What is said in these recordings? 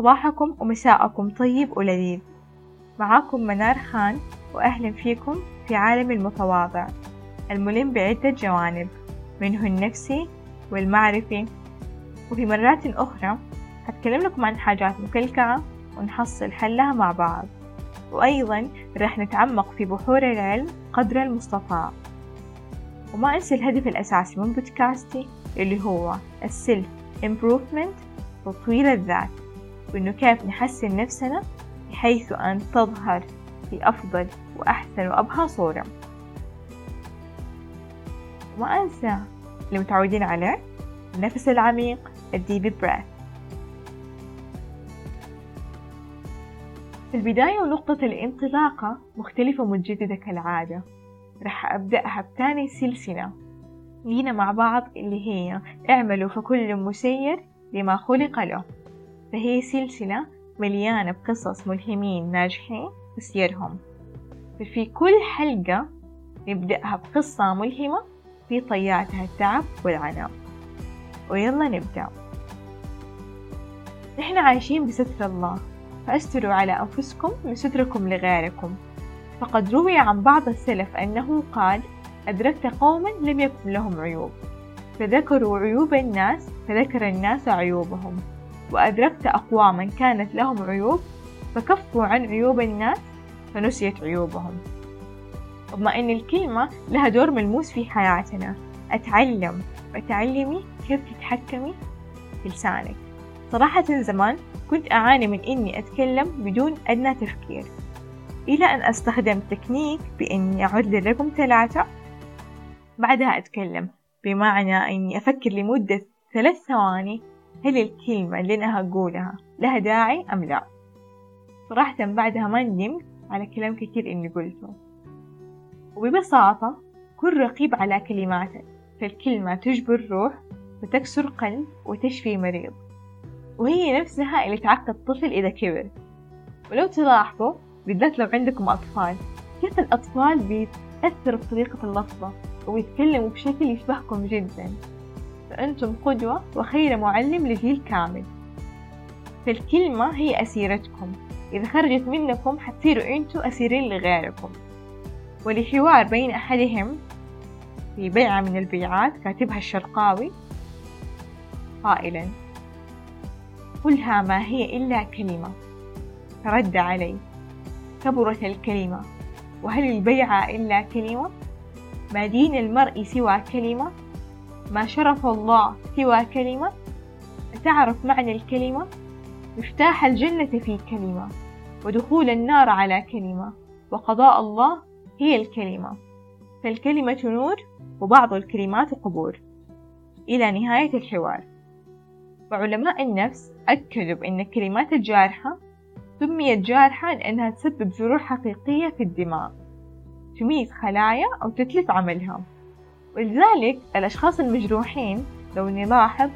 صباحكم ومساءكم طيب ولذيذ. معاكم منار خان وأهلا فيكم في عالم المتواضع. الملم بعدة جوانب منه النفسي والمعرفي. وفي مرات أخرى هتكلم لكم عن حاجات مكلكعة ونحصل حلها مع بعض. وأيضا راح نتعمق في بحور العلم قدر المستطاع وما أنسى الهدف الأساسي من بودكاستي اللي هو ال self improvement تطوير الذات. وإنه كيف نحسن نفسنا بحيث أن تظهر في أفضل وأحسن وأبهى صورة. وما أنسى اللي متعودين عليه النفس العميق ال deep breath في البداية ونقطة الانطلاقة مختلفة ومتجددة كالعادة. رح أبدأها بتاني سلسلة. لينا مع بعض اللي هي اعملوا فكل مسير لما خلق له. فهي سلسلة مليانة بقصص ملهمين ناجحين وسيرهم ففي كل حلقة نبدأها بقصة ملهمة في طياتها التعب والعناء. ويلا نبدأ. نحن عايشين بستر الله. فأستروا على أنفسكم من ستركم لغيركم. فقد روي عن بعض السلف أنه قال أدركت قوما لم يكن لهم عيوب. فذكروا عيوب الناس فذكر الناس عيوبهم. وأدركت أقواما كانت لهم عيوب فكفوا عن عيوب الناس فنسيت عيوبهم. وبما أن الكلمة لها دور ملموس في حياتنا. أتعلم وتعلمي كيف تتحكمي في لسانك. صراحة زمان كنت أعاني من إني أتكلم بدون أدنى تفكير. إلى أن أستخدم تكنيك بإني أعد للرقم ثلاثة. بعدها أتكلم بمعنى إني أفكر لمدة ثلاث ثواني هل الكلمة اللي أنا هقولها لها داعي أم لا؟ صراحة بعدها ما ندمت على كلام كثير إني قلته. وببساطة كن رقيب على كلماتك فالكلمة تجبر الروح وتكسر قلب وتشفي مريض. وهي نفسها اللي تعقد الطفل إذا كبر. ولو تلاحظوا بالذات لو عندكم أطفال كيف الأطفال بيتأثروا بطريقة اللفظة ويتكلموا بشكل يشبهكم جدا؟ فأنتم قدوة وخير معلم لجيل كامل. فالكلمة هي أسيرتكم. إذا خرجت منكم حتصيروا أنتوا أسيرين لغيركم. ولحوار بين أحدهم في بيعة من البيعات كاتبها الشرقاوي قائلا قلها ما هي إلا كلمة. فرد علي كبرت الكلمة. وهل البيعة إلا كلمة؟ ما دين المرء سوى كلمة؟ ما شرف الله سوى كلمة؟ أتعرف معنى الكلمة؟ مفتاح الجنة في كلمة ودخول النار على كلمة وقضاء الله هي الكلمة. فالكلمة نور وبعض الكلمات قبور. إلى نهاية الحوار. وعلماء النفس أكدوا بأن الكلمات الجارحة سميت جارحة لأنها تسبب جروح حقيقية في الدماغ. تميت خلايا أو تتلف عملها. ولذلك الأشخاص المجروحين لو نلاحظ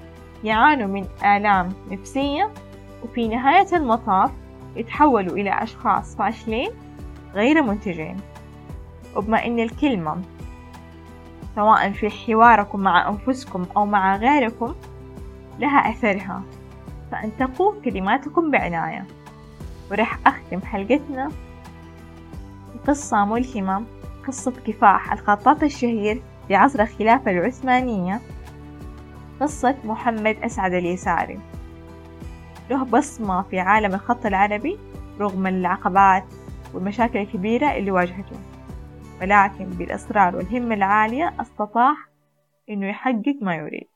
يعانوا من آلام نفسية وفي نهاية المطاف يتحولوا إلى أشخاص فاشلين غير منتجين. وبما أن الكلمة. سواء في حواركم مع أنفسكم أو مع غيركم لها أثرها. فأنتقوا كلماتكم بعناية. ورح أختم حلقتنا بقصة ملهمة قصة كفاح الخطاط الشهير لعصر الخلافة العثمانية. قصة محمد أسعد اليساري. له بصمة في عالم الخط العربي رغم العقبات والمشاكل الكبيرة اللي واجهته. ولكن بالإصرار والهمة العالية أستطاع إنه يحقق ما يريد.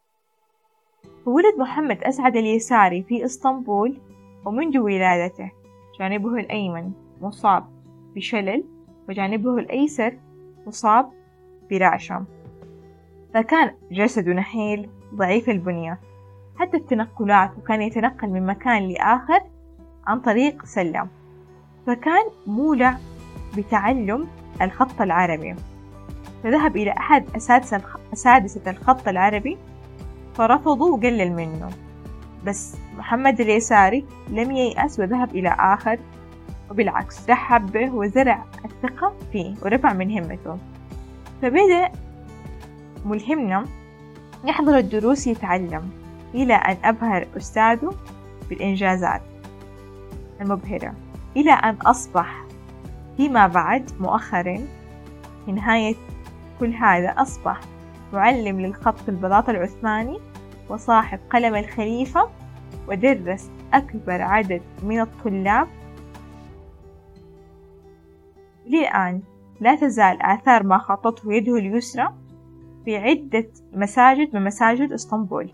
ولد محمد أسعد اليساري في إسطنبول ومنذ ولادته. جانبه الأيمن مصاب بشلل وجانبه الأيسر مصاب برعشة فكان جسده نحيل ضعيف البنية. حتى التنقلات وكان يتنقل من مكان لآخر عن طريق سلة فكان مولع بتعلم الخط العربي. فذهب إلى أحد أساتذة الخط العربي فرفضوا وقلل منه. بس محمد اليساري لم ييأس وذهب إلى آخر وبالعكس رحب به وزرع الثقة فيه ورفع من همته. فبدأ ملهمنا يحضر الدروس يتعلم إلى أن أبهر أستاذه بالإنجازات المبهرة إلى أن أصبح فيما بعد مؤخرا في نهاية كل هذا أصبح معلم للخط في البلاط العثماني وصاحب قلم الخليفة ودرس أكبر عدد من الطلاب. للآن لا تزال آثار ما خطته يده اليسرى في عدة مساجد من مساجد إسطنبول.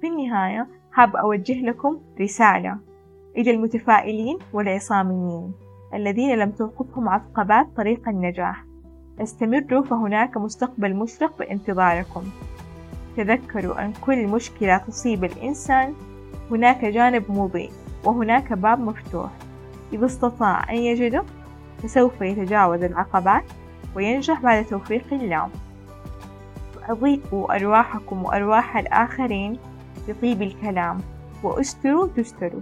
في النهاية حاب أوجه لكم رسالة إلى المتفائلين والعصاميين الذين لم توقفهم عقبات طريق النجاح. استمروا فهناك مستقبل مشرق بانتظاركم. تذكروا أن كل مشكلة تصيب الإنسان هناك جانب مضيء وهناك باب مفتوح. إذا استطاع أن يجده فسوف يتجاوز العقبات وينجح بعد توفيق الله وأضيفوا أرواحكم وأرواح الآخرين بطيب الكلام. وأستروا تستروا